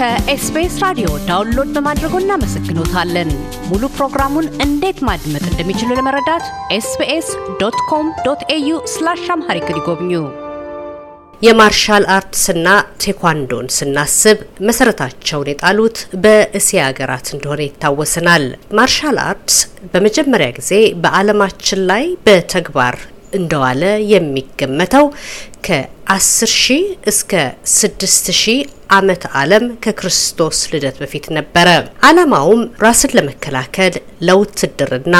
ከኤስቢኤስ ራዲዮ download በማድረጎ እናመሰግኖታለን። ሙሉ ፕሮግራሙን እንዴት ማድመጥ እንደሚችሉ ለመረዳት ኤስቢኤስ dot com dot au slash Amharic ይጎብኙ። የ martial arts ና ቴኳንዶን ስናስብ መሰረታቸውን የጣሉት በእስያ ሀገራት እንደሆነ ይታወሰናል። martial arts በመጀመሪያ ጊዜ በዓለማችን ላይ በተግባር እንደዋለ የሚገመተው ከ10 ሺህ እስከ 6 ሺህ ዓመተ ዓለም ከክርስቶስ ልደት በፊት ነበረ። ዓላማውም ራስን ለመከላከል፣ ለውትድርና፣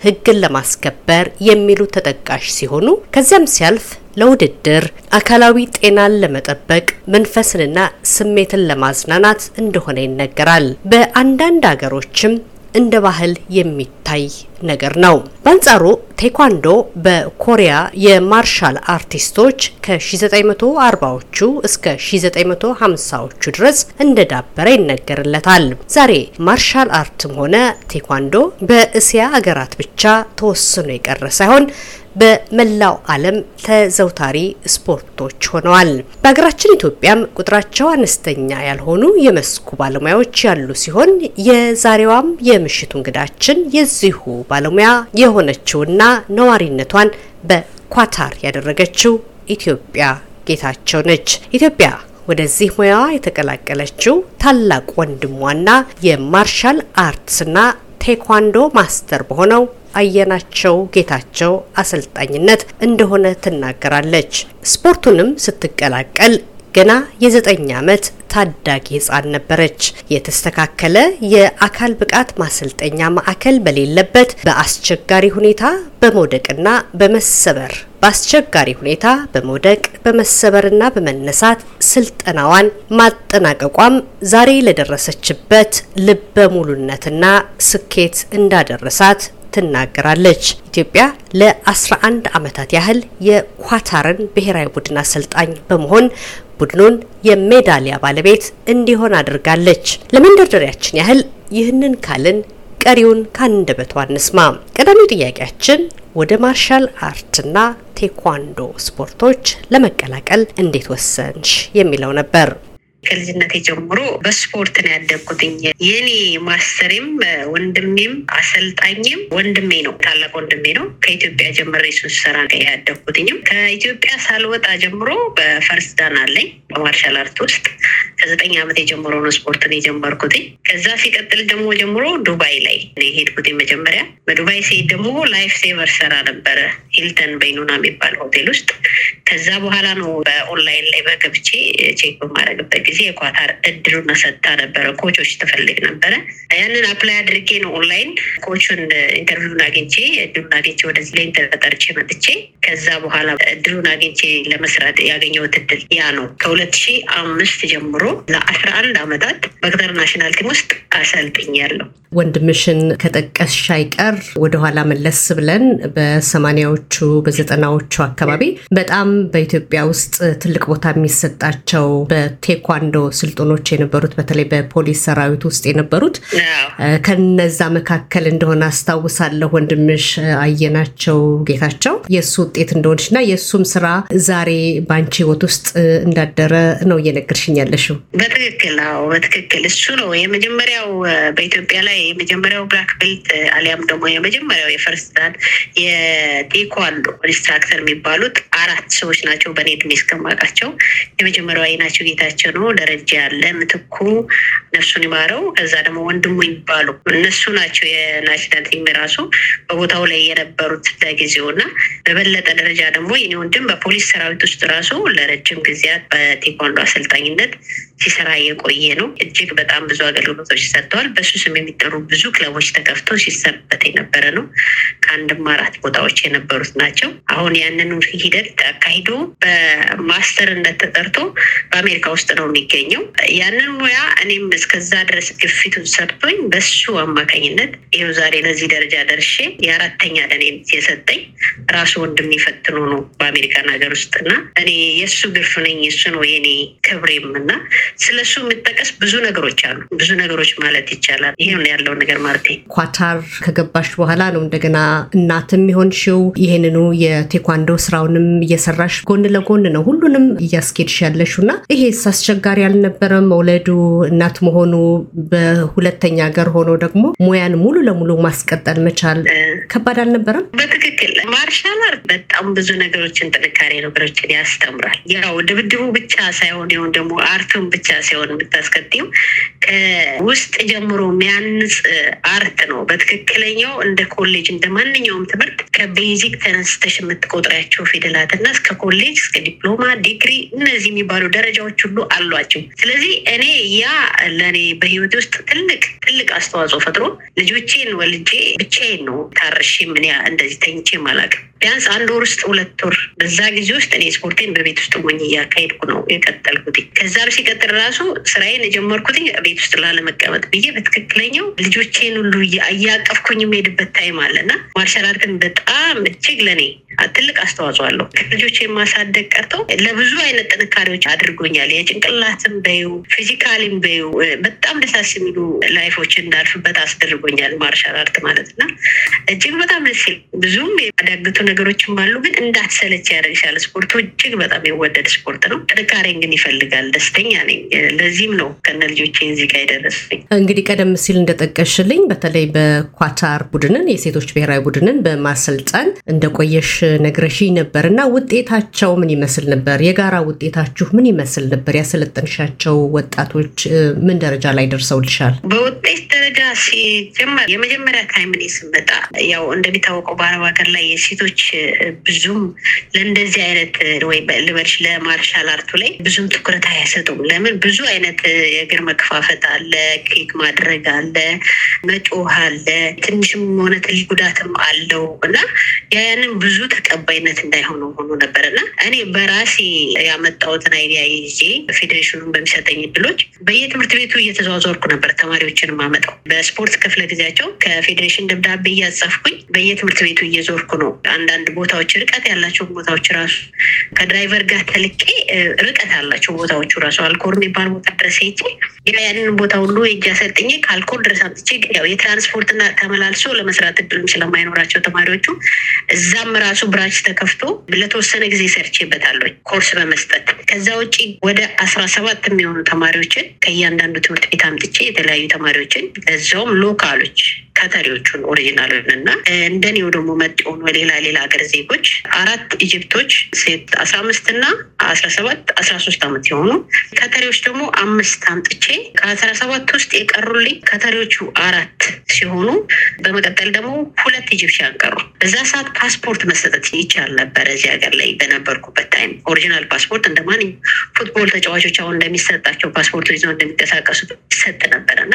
ሕግን ለማስከበር የሚሉ ተጠቃሽ ሲሆኑ ከዚያም ሲያልፍ ለውድድር፣ አካላዊ ጤናን ለመጠበቅ፣ መንፈስንና ስሜትን ለማዝናናት እንደሆነ ይነገራል። በአንዳንድ አገሮችም እንደ ባህል የሚታይ ነገር ነው። በአንጻሩ ቴኳንዶ በኮሪያ የማርሻል አርቲስቶች ከ1940ዎቹ እስከ 1950ዎቹ ድረስ እንደዳበረ ይነገርለታል። ዛሬ ማርሻል አርትም ሆነ ቴኳንዶ በእስያ ሀገራት ብቻ ተወስኖ የቀረ ሳይሆን በመላው ዓለም ተዘውታሪ ስፖርቶች ሆነዋል። በሀገራችን ኢትዮጵያም ቁጥራቸው አነስተኛ ያልሆኑ የመስኩ ባለሙያዎች ያሉ ሲሆን የዛሬዋም የምሽቱ እንግዳችን የዚሁ ባለሙያ የሆነችውና ነዋሪነቷን በኳታር ያደረገችው ኢትዮጵያ ጌታቸው ነች። ኢትዮጵያ ወደዚህ ሙያዋ የተቀላቀለችው ታላቅ ወንድሟና የ martial arts ና ቴኳንዶ master በሆነው አየናቸው ጌታቸው አሰልጣኝነት እንደሆነ ትናገራለች። ስፖርቱንም ስትቀላቀል ገና የዘጠኝ ዓመት ታዳጊ ህፃን ነበረች። የተስተካከለ የአካል ብቃት ማሰልጠኛ ማዕከል በሌለበት በአስቸጋሪ ሁኔታ በመውደቅና በመሰበር በአስቸጋሪ ሁኔታ በመውደቅ በመሰበርና በመነሳት ስልጠናዋን ማጠናቀቋም ዛሬ ለደረሰችበት ልበ ሙሉነትና ስኬት እንዳደረሳት ትናገራለች። ኢትዮጵያ ለ11 ዓመታት ያህል የኳታርን ብሔራዊ ቡድን አሰልጣኝ በመሆን ቡድኑን የሜዳሊያ ባለቤት እንዲሆን አድርጋለች። ለመንደርደሪያችን ያህል ይህንን ካልን ቀሪውን ከአንደበቷ እንስማ። ቀዳሚው ጥያቄያችን ወደ ማርሻል አርትና ቴኳንዶ ስፖርቶች ለመቀላቀል እንዴት ወሰንሽ የሚለው ነበር። ከልጅነቴ ጀምሮ በስፖርት ነው ያደግኩትኝ። የኔ ማስተሬም ወንድሜም አሰልጣኝም ወንድሜ ነው፣ ታላቅ ወንድሜ ነው። ከኢትዮጵያ ጀምሬ እሱን ስሰራ ያደግኩትኝም ከኢትዮጵያ ሳልወጣ ጀምሮ በ first dan አለኝ በ martial art ውስጥ ከዘጠኝ ዓመቴ ጀምሮ ነው ስፖርትን የጀመርኩትኝ። ከዛ ሲቀጥል ደግሞ ጀምሮ ዱባይ ላይ ነው የሄድኩትኝ መጀመሪያ። በዱባይ ሲሄድ ደግሞ life saver ሰራ ነበረ ሂልተን በይኑና የሚባል ሆቴል ውስጥ። ከዛ በኋላ ነው በኦንላይን ላይ በገብቼ check በማድረግበት ጊዜ የኳታር እድሉን ሰጥታ ነበረ። coach ኦች ትፈልግ ነበረ። ያንን apply አድርጌ ነው ኦንላይን coach ኡን interview ን አግኝቼ እድሉን አግኝቼ ወደዚህ ላይ ተጠርቼ መጥቼ ከዛ በኋላ እድሉን አግኝቼ ለመስራት ያገኘሁት እድል ያ ነው። ከሁለት ሺህ አምስት ጀምሮ ለአስራ አንድ አመታት በቀጠር national team ውስጥ አሰልጥኛለሁ። ወንድምሽን ከጠቀስሽ አይቀር ወደኋላ መለስ ብለን በሰማኒያዎቹ በዘጠናዎቹ አካባቢ በጣም በኢትዮጵያ ውስጥ ትልቅ ቦታ የሚሰጣቸው በቴኳንዶ አሰልጣኞች የነበሩት በተለይ በፖሊስ ሰራዊት ውስጥ የነበሩት ከነዛ መካከል እንደሆነ አስታውሳለሁ። ወንድምሽ አየናቸው ጌታቸው የእሱ ውጤት እንደሆንሽ እና የእሱም ስራ ዛሬ በአንቺ ህይወት ውስጥ እንዳደረ ነው እየነገርሽኝ ያለሽው። በትክክል አዎ፣ በትክክል እሱ ነው የመጀመሪያው በኢትዮጵያ ላይ የመጀመሪያው black belt አሊያም ደግሞ የመጀመሪያው የ first dan የቴኳንዶ instructor የሚባሉት አራት ሰዎች ናቸው። በእኔ እድሜ እስከማውቃቸው የመጀመሪያው አየናቸው ጌታቸው ነው። ደረጃ ያለ ምትኩ ነፍሱን ይማረው። ከዛ ደግሞ ወንድሙ የሚባሉ እነሱ ናቸው የ national team ራሱ በቦታው ላይ የነበሩት ለጊዜው እና በበለጠ ደረጃ ደግሞ የኔ ወንድም በፖሊስ ሰራዊት ውስጥ ራሱ ለረጅም ጊዜያት በቴኳንዶ አሰልጣኝነት ሲሰራ የቆየ ነው። እጅግ በጣም ብዙ አገልግሎቶች ሰጥተዋል። በሱ ስም የሚጠሩ ብዙ ክለቦች ተከፍተው ሲሰራበት የነበረ ነው። ከአንድም አራት ቦታዎች የነበሩት ናቸው። አሁን ያንን ሂደት አካሂዶ በ master ነት ተጠርቶ በአሜሪካ ውስጥ ነው የሚገኘው። ያንን ሙያ እኔም እስከዛ ድረስ ግፊቱን ሰጥቶኝ በሱ አማካኝነት ይኸው ዛሬ ለዚህ ደረጃ ደርሼ የአራተኛ ለኔ የሰጠኝ ራሱ ወንድም ይፈትኖ ነው በአሜሪካን ሀገር ውስጥ እና እኔ የእሱ ግርፍ ነኝ። የእሱ ነው የኔ ክብሬም እና ስለሱ የሚጠቀስ ብዙ ነገሮች አሉ። ብዙ ነገሮች ማለት ይቻላል። ይሄ ያለው ነገር ማለት ኳታር ከገባሽ በኋላ ነው እንደገና እናትም የሆንሽው ይህንኑ የቴኳንዶ ስራውንም እየሰራሽ ጎን ለጎን ነው ሁሉንም እያስኬድሽ ያለሽው እና ይሄስ አስቸጋሪ አልነበረም? መውለዱ እናት መሆኑ በሁለተኛ ሀገር ሆኖ ደግሞ ሙያን ሙሉ ለሙሉ ማስቀጠል መቻል ከባድ አልነበረም? በትክክል martial art በጣም ብዙ ነገሮችን ጥንካሬ ነገሮችን ያስተምራል። ያው ድብድቡ ብቻ ሳይሆን ይሁን ደግሞ art ኡን ብቻ ሳይሆን የምታስከትው ከውስጥ ጀምሮ የሚያንጽ art ነው። በትክክለኛው እንደ ኮሌጅ እንደ ማንኛውም ትምህርት ከ basic ተነስተሽ የምትቆጥሪያቸው ፊደላት እና እስከ ኮሌጅ እስከ ዲፕሎማ፣ ዲግሪ እነዚህ የሚባሉ ደረጃዎች ሁሉ አሏቸው። ስለዚህ እኔ ያ ለእኔ በህይወት ውስጥ ትልቅ ትልቅ አስተዋጽኦ ፈጥሮ ልጆቼን ወልጄ ብቻዬን ነው ታርሼ ምን እንደዚህ ተኝቼ አላውቅም። ቢያንስ አንድ ወር ውስጥ ሁለት ወር በዛ ጊዜ ውስጥ እኔ ስፖርቴን በቤት ውስጥ ሞኝ እያካሄድኩ ነው የቀጠልኩት። ከዛም ሲቀጥል ራሱ ስራዬን የጀመርኩት ቤት ውስጥ ላለመቀመጥ ብዬ በትክክለኛው ልጆቼን ሁሉ እያቀፍኩኝ የሚሄድበት time አለና martial art ን በጣም እጅግ ለእኔ ትልቅ አስተዋጽኦ አለው። ልጆች የማሳደግ ቀርተው ለብዙ አይነት ጥንካሬዎች አድርጎኛል። የጭንቅላትም በዩ physically ም በዩ በጣም ደሳስ የሚሉ life ኦች እንዳልፍበት አስደርጎኛል martial art ማለት እና እጅግ በጣም ደስ ብዙም የሚያዳግቱ ነገሮችም አሉ፣ ግን እንዳትሰለች ያደርግሻል። ስፖርቱ እጅግ በጣም የወደድ ስፖርት ነው። ጥንካሬን ግን ይፈልጋል። ደስተኛ ነኝ። ለዚህም ነው ከነ ልጆቼ እዚህ ጋር የደረሰኝ። እንግዲህ ቀደም ሲል እንደጠቀሽልኝ በተለይ በኳታር ቡድንን የሴቶች ብሔራዊ ቡድንን በማሰልጠን እንደቆየሽ ነግረሽኝ ነበር እና ውጤታቸው ምን ይመስል ነበር? የጋራ ውጤታችሁ ምን ይመስል ነበር? ያሰለጠንሻቸው ወጣቶች ምን ደረጃ ላይ ደርሰውልሻል? በውጤት ደረጃ ሲጀመር የመጀመሪያ ታይም ስመጣ ያው እንደሚታወቀው በአረብ ሀገር ላይ የሴቶች ብዙም ለእንደዚህ አይነት ወይ ልበልሽ ለ martial art ኡ ላይ ብዙም ትኩረት አይሰጡም። ለምን ብዙ አይነት የእግር መከፋፈት አለ፣ kick ማድረግ አለ፣ መጮህ አለ፣ ትንሽም ሆነ ትልቅ ጉዳትም አለው እና ያንን ብዙ ተቀባይነት እንዳይሆኑ ሆኖ ነበር እና እኔ በራሴ ያመጣሁትን idea ይዤ ፌዴሬሽኑን በሚሰጠኝ እድሎች በየትምህርት ቤቱ እየተዘዋወርኩ ነበር ተማሪዎችን ማመጣው። በስፖርት ክፍለ ጊዜያቸው ከፌዴሬሽን ደብዳቤ እያጻፍኩኝ በየትምህርት ቤቱ እየዞርኩ ነው። አንዳንድ ቦታዎች ርቀት ያላቸው ቦታዎች ራሱ ከ driver ጋር ተልኬ ርቀት ያላቸው ቦታዎቹ ራሱ አልኮር የሚባል ቦታ ድረስ ሄጄ ያንን ቦታ ሁሉ ሄጄ አሰልጥኜ ከአልኮር ድረስ አምጥቼ ያው የትራንስፖርትና ተመላልሶ ለመስራት እድልም ስለማይኖራቸው ተማሪዎቹ እዛም ራሱ branch ተከፍቶ ለተወሰነ ጊዜ ሰርቼበታለሁ ኮርስ በመስጠት ከዛ ውጭ ወደ አስራ ሰባት የሚሆኑ ተማሪዎችን ከእያንዳንዱ ትምህርት ቤት አምጥቼ የተለያዩ ተማሪዎችን ለዛውም local ኦች ቀተሪዎቹን original ኡን እና እንደኔው ደግሞ መጤ የሆኑ ሌላ ሀገር ዜጎች አራት Egypt ኦች ሴት አስራ አምስት እና አስራ ሰባት አስራ ሶስት አመት የሆኑ ቀተሪዎች ደግሞ አምስት አምጥቼ ከአስራ ሰባት ውስጥ የቀሩልኝ ቀተሪዎቹ አራት ሲሆኑ በመቀጠል ደግሞ ሁለት Egyptian ቀሩ። በዛ ሰዓት ፓስፖርት መሰጠት ይቻል ነበር። እዚህ ሀገር ላይ በነበርኩበት time original ፓስፖርት እንደ ማንኛውም football ተጫዋቾች አሁን እንደሚሰጣቸው ፓስፖርት ይዘው እንደሚንቀሳቀሱ ይሰጥ ነበር እና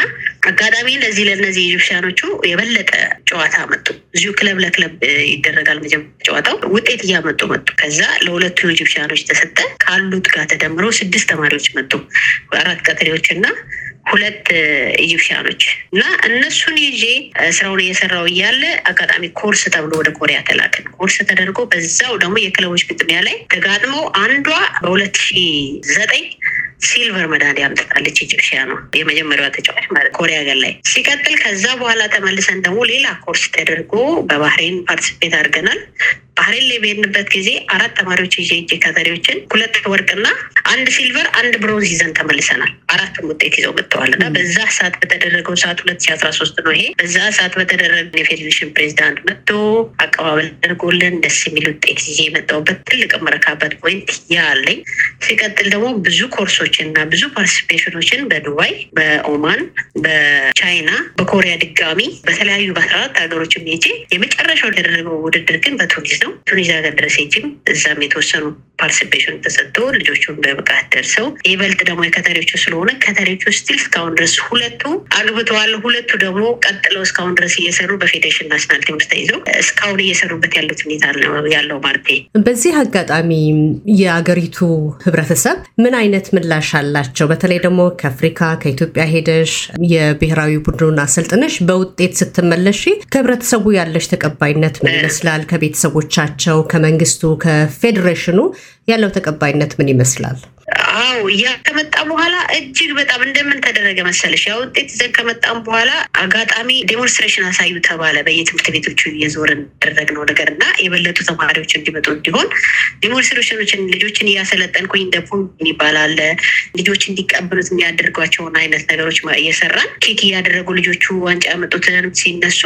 አጋጣሚ ለዚህ ለእነዚህ Egyptian ኦቹ የበለጠ ጨዋታ መጡ። እዚሁ ክለብ ለክለብ ይደረጋል መጀመሪያ ጨዋታው ውጤት እያመጡ መጡ። ከዛ ለሁለቱ Egyptian ኦች ተሰጠ። ካሉት ጋር ተደምረው ስድስት ተማሪዎች መጡ። አራት ቀተሪዎች እና ሁለት Egyptian ኦች እና እነሱን ይዤ ስራውን እየሰራው እያለ አጋጣሚ ኮርስ ተብሎ ወደ ኮሪያ ተላክን። ኮርስ ተደርጎ በዛው ደግሞ የክለቦች ግጥሚያ ላይ ተጋጥመው አንዷ በሁለት ሺ ዘጠኝ silver መዳሊያ አምጥታለች። ኢጂፕሽያ ነው የመጀመሪያዋ ተጫዋች ኮሪያ ሀገር ላይ ሲቀጥል፣ ከዛ በኋላ ተመልሰን ደግሞ ሌላ ኮርስ ተደርጎ በባህሬን participate አድርገናል። ባህሬን ላይ በሄድንበት ጊዜ አራት ተማሪዎች ይዤ እጄ ቀተሪዎችን ሁለት ወርቅና አንድ silver አንድ ብሮንዝ ይዘን ተመልሰናል። አራቱም ውጤት ይዘው መጥተዋል እና በዛ ሰዓት በተደረገው ሰዓት ሁለት ሺ አስራ ሶስት ነው ይሄ በዛ ሰዓት በተደረገ የፌዴሬሽን ፕሬዚዳንት መጥቶ አቀባበል አድርጎልን ደስ የሚል ውጤት ይዤ የመጣሁበት ትልቅ የምረካበት point ያ አለኝ። ሲቀጥል ደግሞ ብዙ ኮርሶችን እና ብዙ participation ኦችን በዱባይ፣ በኦማን፣ በቻይና፣ በኮሪያ ድጋሚ በተለያዩ በአስራ አራት ሀገሮችም ሄጄ የመጨረሻው የተደረገው ውድድር ግን በቱኒዝ ነው። ቱኒዝ ሀገር ድረስ ሄጅም እዛም የተወሰኑ participation ተሰጥቶ ልጆቹን በብቃት ደርሰው ይበልጥ ደግሞ የቀተሪዎቹ ስለሆነ ቀተሪዎቹ still እስካሁን ድረስ ሁለቱ አግብተዋል። ሁለቱ ደግሞ ቀጥለው እስካሁን ድረስ እየሰሩ በፌዴሬሽን national team ውስጥ እስካሁን እየሰሩበት ያሉት ሁኔታ ያለው ማለት በዚህ አጋጣሚ የአገሪቱ ህብረተሰብ ምን አይነት ምላሽ አላቸው? በተለይ ደግሞ ከአፍሪካ ከኢትዮጵያ ሄደሽ የብሔራዊ ቡድኑን አሰልጥነሽ በውጤት ስትመለሽ ከህብረተሰቡ ያለሽ ተቀባይነት ምን ይመስላል? ከቤተሰቦቻቸው፣ ከመንግስቱ፣ ከፌዴሬሽኑ ያለው ተቀባይነት ምን ይመስላል? አዎ ያ ከመጣ በኋላ እጅግ በጣም እንደምን ተደረገ መሰለሽ? ያ ውጤት ይዘን ከመጣም በኋላ አጋጣሚ demonstration አሳዩ ተባለ። በየትምህርት ቤቶቹ እየዞርን ያደረግነው ነገር እና የበለጡ ተማሪዎች እንዲመጡ እንዲሆን demonstration ኦችን ልጆችን እያሰለጠንኩኝ እንደ pull ይባላል ልጆች እንዲቀበሉት የሚያደርጓቸውን አይነት ነገሮች እየሰራን kick እያደረጉ ልጆቹ ዋንጫ ያመጡትን ሲነሱ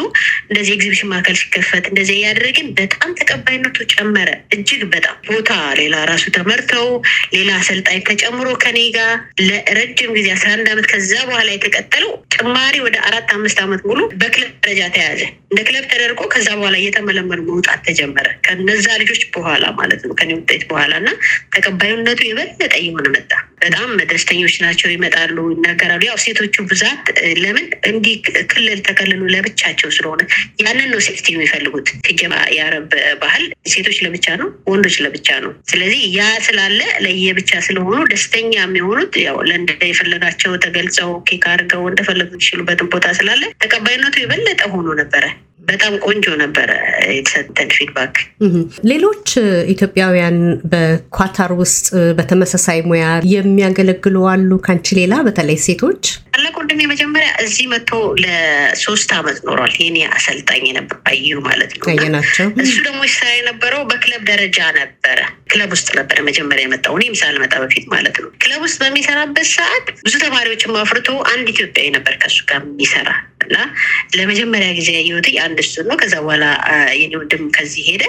እንደዚህ ኤግዚቢሽን ማዕከል ሲከፈት እንደዚህ እያደረግን በጣም ተቀባይነቱ ጨመረ። እጅግ በጣም ቦታ ሌላ ራሱ ተመርተው ሌላ አሰልጣኝ ተጨምሮ ከኔ ጋር ለረጅም ጊዜ አስራ አንድ ዓመት ከዛ በኋላ የተቀጠለው ጭማሪ ወደ አራት አምስት ዓመት ሙሉ በክለብ ደረጃ ተያዘ። እንደ ክለብ ተደርጎ ከዛ በኋላ እየተመለመሉ መውጣት ተጀመረ። ከነዛ ልጆች በኋላ ማለት ነው ከኔ ውጤት በኋላ እና ተቀባይነቱ የበለጠ እየሆነ መጣ። በጣም ደስተኞች ናቸው። ይመጣሉ፣ ይናገራሉ። ያው ሴቶቹ ብዛት ለምን እንዲህ ክልል ተከልሉ ለብቻቸው ስለሆነ ያንን ነው ሴፍቲ የሚፈልጉት። ሲጀማ የአረብ ባህል ሴቶች ለብቻ ነው፣ ወንዶች ለብቻ ነው። ስለዚህ ያ ስላለ ለየብቻ ስለሆኑ ደስተኛ የሚሆኑት ያው ለእንደ የፈለጋቸው ተገልጸው kick አድርገው እንደፈለጉ የሚችሉበትን ቦታ ስላለ ተቀባይነቱ የበለጠ ሆኖ ነበረ። በጣም ቆንጆ ነበረ የተሰጠን feedback። ሌሎች ኢትዮጵያውያን በኳታር ውስጥ በተመሳሳይ ሙያ የሚያገለግሉ አሉ ከአንቺ ሌላ በተለይ ሴቶች? ወንድሜ መጀመሪያ እዚህ መጥቶ ለሶስት አመት ኖሯል። የኔ አሰልጣኝ ነበር አዩ ማለት ነው። እሱ ደግሞ ስራ የነበረው በክለብ ደረጃ ነበረ። ክለብ ውስጥ ነበረ መጀመሪያ የመጣው እኔም ሳልመጣ በፊት ማለት ነው። ክለብ ውስጥ በሚሰራበት ሰዓት ብዙ ተማሪዎችን አፍርቶ አንድ ኢትዮጵያዊ ነበር ከሱ ጋር የሚሰራ እና ለመጀመሪያ ጊዜ ያየሁት አንድ እሱ ነው። ከዛ በኋላ የኔ ወንድም ከዚህ ሄደ።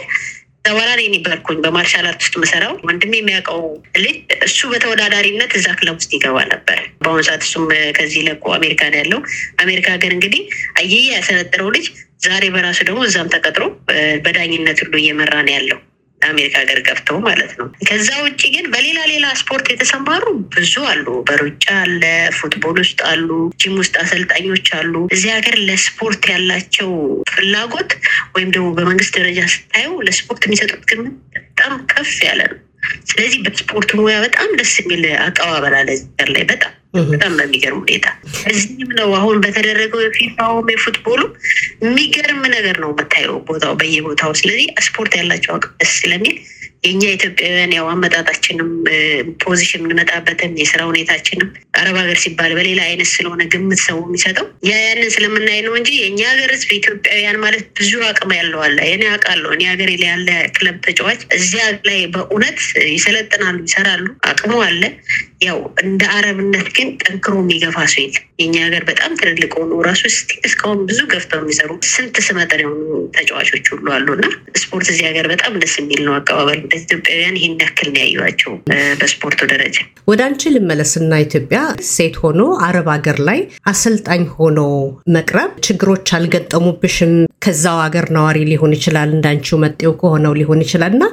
በኋላ እኔ ነበርኩኝ በ martial art ውስጥ መሰራው ወንድም የሚያውቀው ልጅ እሱ በተወዳዳሪነት እዛ ክለብ ውስጥ ይገባ ነበር። በአሁኑ ሰዓት እሱም ከዚህ ለቆ አሜሪካ ነው ያለው። አሜሪካ ሀገር እንግዲህ አየየ ያሰለጥነው ልጅ ዛሬ በራሱ ደግሞ እዛም ተቀጥሮ በዳኝነት ሁሉ እየመራ ነው ያለው አሜሪካ ሀገር ገብተው ማለት ነው። ከዛ ውጭ ግን በሌላ ሌላ ስፖርት የተሰማሩ ብዙ አሉ። በሩጫ አለ፣ ፉትቦል ውስጥ አሉ፣ ጂም ውስጥ አሰልጣኞች አሉ። እዚህ ሀገር ለስፖርት ያላቸው ፍላጎት ወይም ደግሞ በመንግስት ደረጃ ስታየው ለስፖርት የሚሰጡት ግምት በጣም ከፍ ያለ ነው። ስለዚህ በስፖርት ሙያ በጣም ደስ የሚል አቀባበል አለ ሀገር ላይ በጣም በጣም በሚገርም ሁኔታ እዚህም ነው አሁን በተደረገው የፊፋውም የ football ኡ የሚገርም ነገር ነው የምታየው ቦታው በየቦታው። ስለዚህ ስፖርት ያላቸው አቅም ደስ ስለሚል የእኛ ኢትዮጵያውያን ያው አመጣጣችንም position የምንመጣበትም የስራ ሁኔታችንም አረብ ሀገር ሲባል በሌላ አይነት ስለሆነ ግምት ሰው የሚሰጠው ያ ያንን ስለምናይ ነው እንጂ የእኛ ሀገር ህዝብ ኢትዮጵያውያን ማለት ብዙ አቅም ያለው አለ። እኔ አውቃለሁ። እኔ ሀገር ላይ ያለ ክለብ ተጫዋች እዚያ ላይ በእውነት ይሰለጥናሉ፣ ይሰራሉ፣ አቅሙ አለ። ያው እንደ አረብነት ግን ጠንክሮ የሚገፋ ሰው የለም። የእኛ ሀገር በጣም ትልልቅ ሆኑ ራሱ እስካሁን ብዙ ገፍተው የሚሰሩ ስንት ስመጥር የሆኑ ተጫዋቾች ሁሉ አሉ እና ስፖርት እዚህ ሀገር በጣም ደስ የሚል ነው አቀባበል ኢትዮጵያውያን ይህን ያክል ነው ያዩዋቸው በስፖርቱ ደረጃ። ወደ አንቺ ልመለስና ኢትዮጵያ ሴት ሆኖ አረብ ሀገር ላይ አሰልጣኝ ሆኖ መቅረብ ችግሮች አልገጠሙብሽም? ከዛው ሀገር ነዋሪ ሊሆን ይችላል፣ እንዳንቺው መጤው ከሆነው ሊሆን ይችላል እና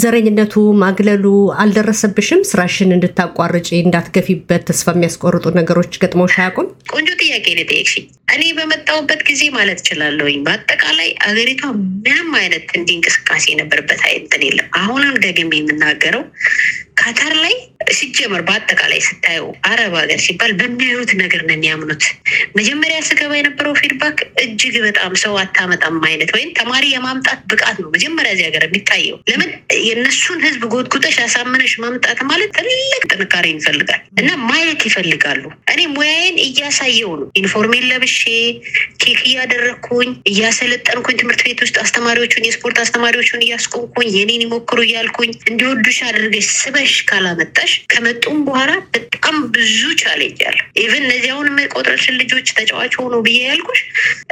ዘረኝነቱ ማግለሉ አልደረሰብሽም? ስራሽን እንድታቋርጪ እንዳትገፊበት ተስፋ የሚያስቆርጡ ነገሮች ገጥመውሽ አያውቁም? ቆንጆ ጥያቄ ነው የጠየቅሽኝ። እኔ በመጣሁበት ጊዜ ማለት እችላለሁኝ በአጠቃላይ አገሪቷ ምንም አይነት እንዲህ እንቅስቃሴ የነበረበት አይነትን የለም። አሁንም ደግሜ የምናገረው ካታር ላይ ሲጀመር በአጠቃላይ ስታየው አረብ ሀገር ሲባል በሚያዩት ነገር ነው የሚያምኑት። መጀመሪያ ስገባ የነበረው feedback እጅግ በጣም ሰው አታመጣም አይነት ወይም ተማሪ የማምጣት ብቃት ነው መጀመሪያ እዚህ ሀገር የሚታየው። ለምን የእነሱን ህዝብ ጎትጉተሽ አሳምነሽ ማምጣት ማለት ትልቅ ጥንካሬ ይፈልጋል እና ማየት ይፈልጋሉ። እኔ ሙያዬን እያሳየው ነው ዩኒፎርሜን ለብሼ kick እያደረግኩኝ እያሰለጠንኩኝ ትምህርት ቤት ውስጥ አስተማሪዎቹን የስፖርት አስተማሪዎቹን እያስቆምኩኝ የኔን ይሞክሩ እያልኩኝ እንዲወዱሽ አድርገሽ ስበሽ ካላመጣሽ ከመጡም በኋላ በጣም ብዙ challenge አለ። even እነዚህ አሁን የምቆጥረችን ልጆች ተጫዋች ሆኖ ብዬ ያልኩሽ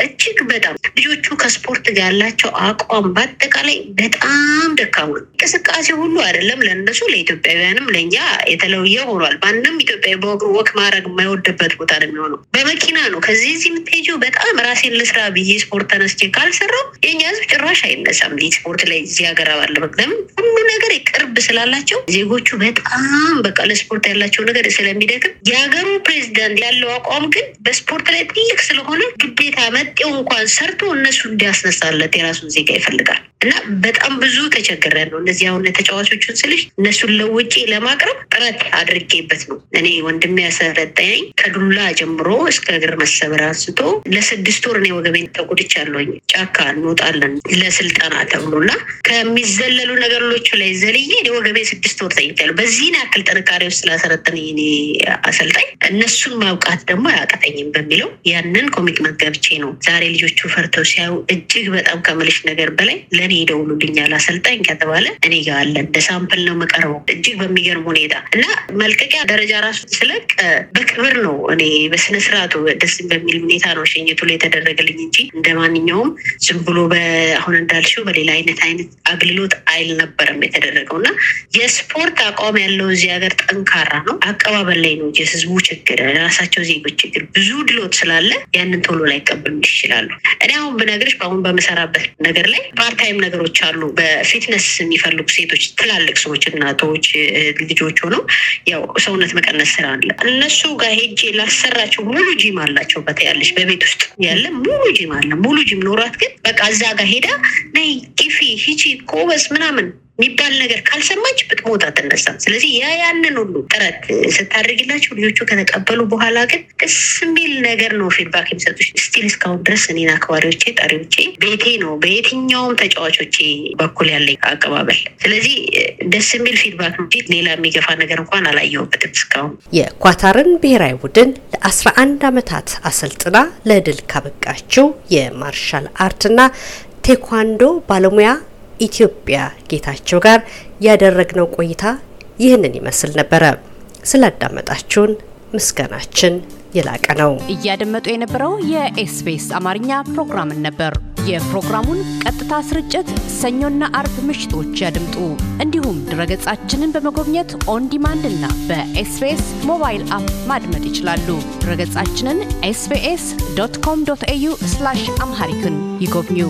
እጅግ በጣም ልጆቹ ከስፖርት ጋር ያላቸው አቋም በአጠቃላይ በጣም ደካማ እንቅስቃሴ ሁሉ አይደለም ለእነሱ ለኢትዮጵያውያንም ለእኛ የተለየ ሆኗል። ማንም ኢትዮጵያዊ በእግሩ ወክ ማድረግ የማይወድበት ቦታ ነው የሚሆነው። በመኪና ነው ከዚህ እዚህ የምትሄጂው። በጣም ራሴን ልስራ ብዬ ስፖርት ተነስቼ ካልሰራው የእኛ ህዝብ ጭራሽ አይነሳም ስፖርት ላይ እዚህ ሀገር ባለ ለምን ሁሉ ነገር ቅርብ ስላላቸው ዜጎቹ በጣም በቃ ለስፖርት ያላቸው ነገር ስለሚደክም የሀገሩ ፕሬዚዳንት ያለው አቋም ግን በስፖርት ላይ ትልቅ ስለሆነ ግዴታ መጤው እንኳን ሰርቶ እነሱ እንዲያስነሳለት የራሱን ዜጋ ይፈልጋል እና በጣም ብዙ ተቸግረን ነው። እነዚህ አሁን ተጫዋቾቹን ስልሽ እነሱን ለውጪ ለማቅረብ ጥረት አድርጌበት ነው። እኔ ወንድሜ ያሰለጠነኝ ከዱላ ጀምሮ እስከ እግር መሰበር አንስቶ ለስድስት ወር እኔ ወገቤን ተጎድቻለሁኝ። ጫካ እንወጣለን ለስልጠና ተብሎ እና ከሚዘለሉ ነገሮች ላይ ዘልዬ ወገቤ ስድስት ወር ተኝቻለሁ። በዚህን ጥንካሬ ውስጥ ስላሰለጠነኝ እኔ አሰልጣኝ እነሱን ማብቃት ደግሞ አያቅተኝም በሚለው ያንን commitment ገብቼ ነው ዛሬ ልጆቹ ፈርተው ሲያዩ እጅግ በጣም ከምልሽ ነገር በላይ ለእኔ ይደውሉልኛል። አሰልጣኝ ከተባለ እኔ ጋር እንደ sample ነው የምቀርበው እጅግ በሚገርም ሁኔታ እና መልቀቂያ ደረጃ ራሱ ስለቅ በክብር ነው እኔ በስነስርዓቱ ደስ በሚል ሁኔታ ነው ሸኝቱ ላይ የተደረገልኝ እንጂ እንደ ማንኛውም ዝም ብሎ አሁን እንዳልሽው በሌላ አይነት አይነት አግልሎት አይል ነበረም የተደረገው እና የስፖርት አቋም ያለው ሀገር ጠንካራ ነው። አቀባበል ላይ ነው የህዝቡ ችግር፣ ራሳቸው ዜጎች ችግር ብዙ ድሎት ስላለ ያንን ቶሎ ላይቀበሉ ይችላሉ። እኔ አሁን ብነግርሽ በአሁን በምሰራበት ነገር ላይ part time ነገሮች አሉ። በ fitness የሚፈልጉ ሴቶች፣ ትላልቅ ሰዎች፣ እናቶች፣ ልጆች ሆነው ያው ሰውነት መቀነስ ስራ አለ። እነሱ ጋር ሄጄ ላሰራቸው ሙሉ ጂም አላቸው። በተያለሽ በቤት ውስጥ ያለ ሙሉ ጂም አለ። ሙሉ ጂም ኖሯት ግን በቃ እዛ ጋር ሄዳ ነይ ግፊ ሂጂ ጎበዝ ምናምን የሚባል ነገር ካልሰማች ብትሞት አትነሳም። ስለዚህ ያ ያንን ሁሉ ጥረት ስታደርግላቸው ልጆቹ ከተቀበሉ በኋላ ግን ደስ የሚል ነገር ነው feedback የሚሰጡሽ። still እስካሁን ድረስ እኔን አክባሪዎቼ፣ ጠሪዎቼ ቤቴ ነው በየትኛውም ተጫዋቾቼ በኩል ያለኝ አቀባበል። ስለዚህ ደስ የሚል feedback እንጂ ሌላ የሚገፋ ነገር እንኳን አላየሁበትም እስካሁን። የኳታርን ብሔራዊ ቡድን ለአስራ አንድ ዓመታት አሰልጥና ለድል ካበቃችው የ martial art ና ቴኳንዶ ባለሙያ ኢትዮጵያ ጌታቸው ጋር ያደረግነው ቆይታ ይህንን ይመስል ነበረ። ስላዳመጣችሁን ምስጋናችን የላቀ ነው። እያደመጡ የነበረው የኤስቢኤስ አማርኛ ፕሮግራምን ነበር። የፕሮግራሙን ቀጥታ ስርጭት ሰኞና አርብ ምሽቶች ያድምጡ። እንዲሁም ድረገጻችንን በመጎብኘት on demand እና በኤስቢኤስ ሞባይል app ማድመጥ ይችላሉ። ድረገጻችንን ኤስቢኤስ dot com dot au Amharic ን ይጎብኙ።